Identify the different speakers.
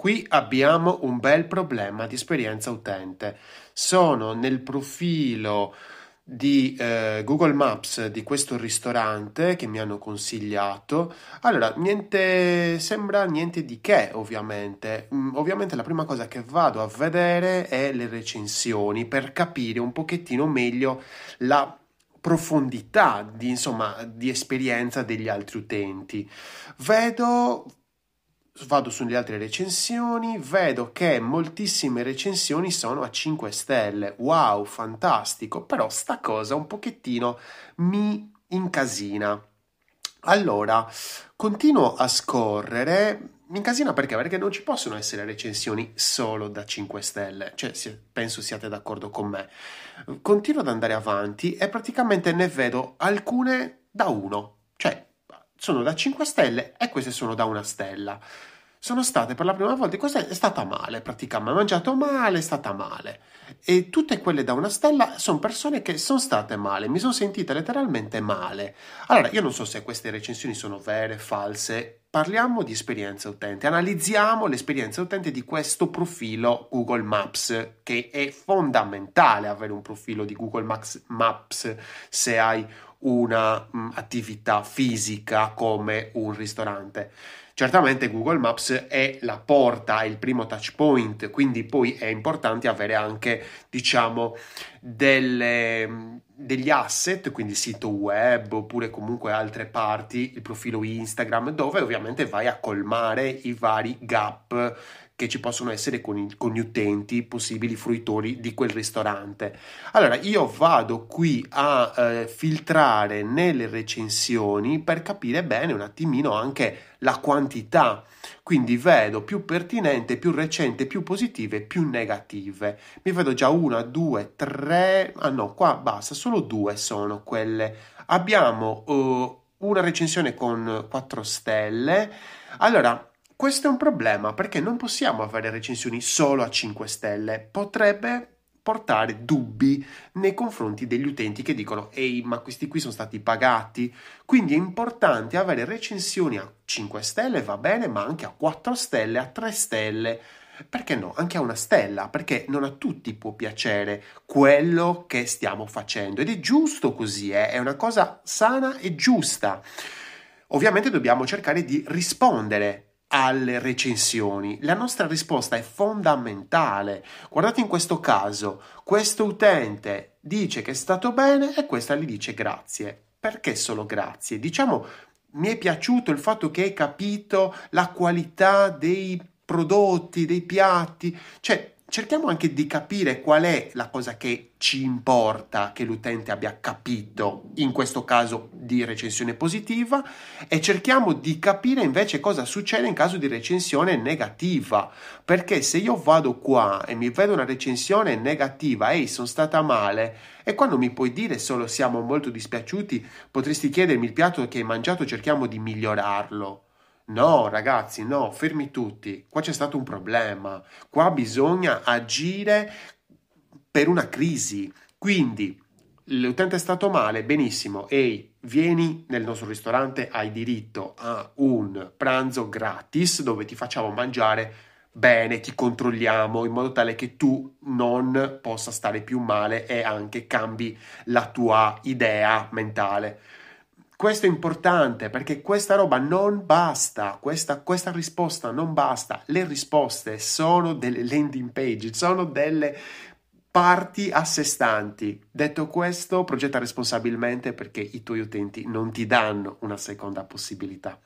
Speaker 1: qui abbiamo un bel problema di esperienza utente. Sono nel profilo di eh, Google Maps di questo ristorante che mi hanno consigliato. Allora, niente, sembra niente di che, ovviamente. Mm, ovviamente la prima cosa che vado a vedere è le recensioni per capire un pochettino meglio la profondità di, insomma, di esperienza degli altri utenti. Vedo vado sulle altre recensioni, vedo che moltissime recensioni sono a 5 stelle. Wow, fantastico, però sta cosa un pochettino mi incasina. Allora, continuo a scorrere, mi incasina perché? Perché non ci possono essere recensioni solo da 5 stelle, cioè penso siate d'accordo con me. Continuo ad andare avanti e praticamente ne vedo alcune da 1, cioè sono da 5 stelle e queste sono da una stella. Sono state per la prima volta, questa è stata male praticamente, ha mangiato male, è stata male. E tutte quelle da una stella sono persone che sono state male, mi sono sentite letteralmente male. Allora, io non so se queste recensioni sono vere, false, parliamo di esperienza utente, analizziamo l'esperienza utente di questo profilo Google Maps, che è fondamentale avere un profilo di Google Maps se hai un'attività fisica come un ristorante. Certamente Google Maps è la porta, è il primo touch point, quindi poi è importante avere anche, diciamo, delle, degli asset, quindi sito web oppure comunque altre parti, il profilo Instagram, dove ovviamente vai a colmare i vari gap che ci possono essere con, i, con, gli utenti, possibili fruitori di quel ristorante. Allora, io vado qui a eh, filtrare nelle recensioni per capire bene un attimino anche la quantità. Quindi vedo più pertinente, più recente, più positive, più negative. Mi vedo già una, due, tre. Ah no, qua basta, solo due sono quelle. Abbiamo uh, una recensione con 4 stelle. Allora, questo è un problema perché non possiamo avere recensioni solo a 5 stelle. Potrebbe portare dubbi nei confronti degli utenti che dicono ehi ma questi qui sono stati pagati quindi è importante avere recensioni a 5 stelle va bene ma anche a 4 stelle a 3 stelle perché no anche a una stella perché non a tutti può piacere quello che stiamo facendo ed è giusto così eh? è una cosa sana e giusta ovviamente dobbiamo cercare di rispondere alle recensioni. La nostra risposta è fondamentale. Guardate in questo caso, questo utente dice che è stato bene e questa gli dice grazie. Perché solo grazie? Diciamo, mi è piaciuto il fatto che hai capito la qualità dei prodotti, dei piatti, cioè cerchiamo anche di capire qual è la cosa che ci importa che l'utente abbia capito, in questo caso di recensione positiva, e cerchiamo di capire invece cosa succede in caso di recensione negativa, perché se io vado qua e mi vedo una recensione negativa, ehi, sono stata male, e qua non mi puoi dire solo siamo molto dispiaciuti, potresti chiedermi il piatto che hai mangiato, cerchiamo di migliorarlo. No, ragazzi, no, fermi tutti. Qua c'è stato un problema. Qua bisogna agire per una crisi. Quindi l'utente è stato male, benissimo. Ehi, vieni nel nostro ristorante, hai diritto a un pranzo gratis dove ti facciamo mangiare bene, ti controlliamo in modo tale che tu non possa stare più male e anche cambi la tua idea mentale. Questo è importante perché questa roba non basta, questa, questa, risposta non basta. Le risposte sono delle landing page, sono delle parti a sé stanti. Detto questo, progetta responsabilmente perché i tuoi utenti non ti danno una seconda possibilità.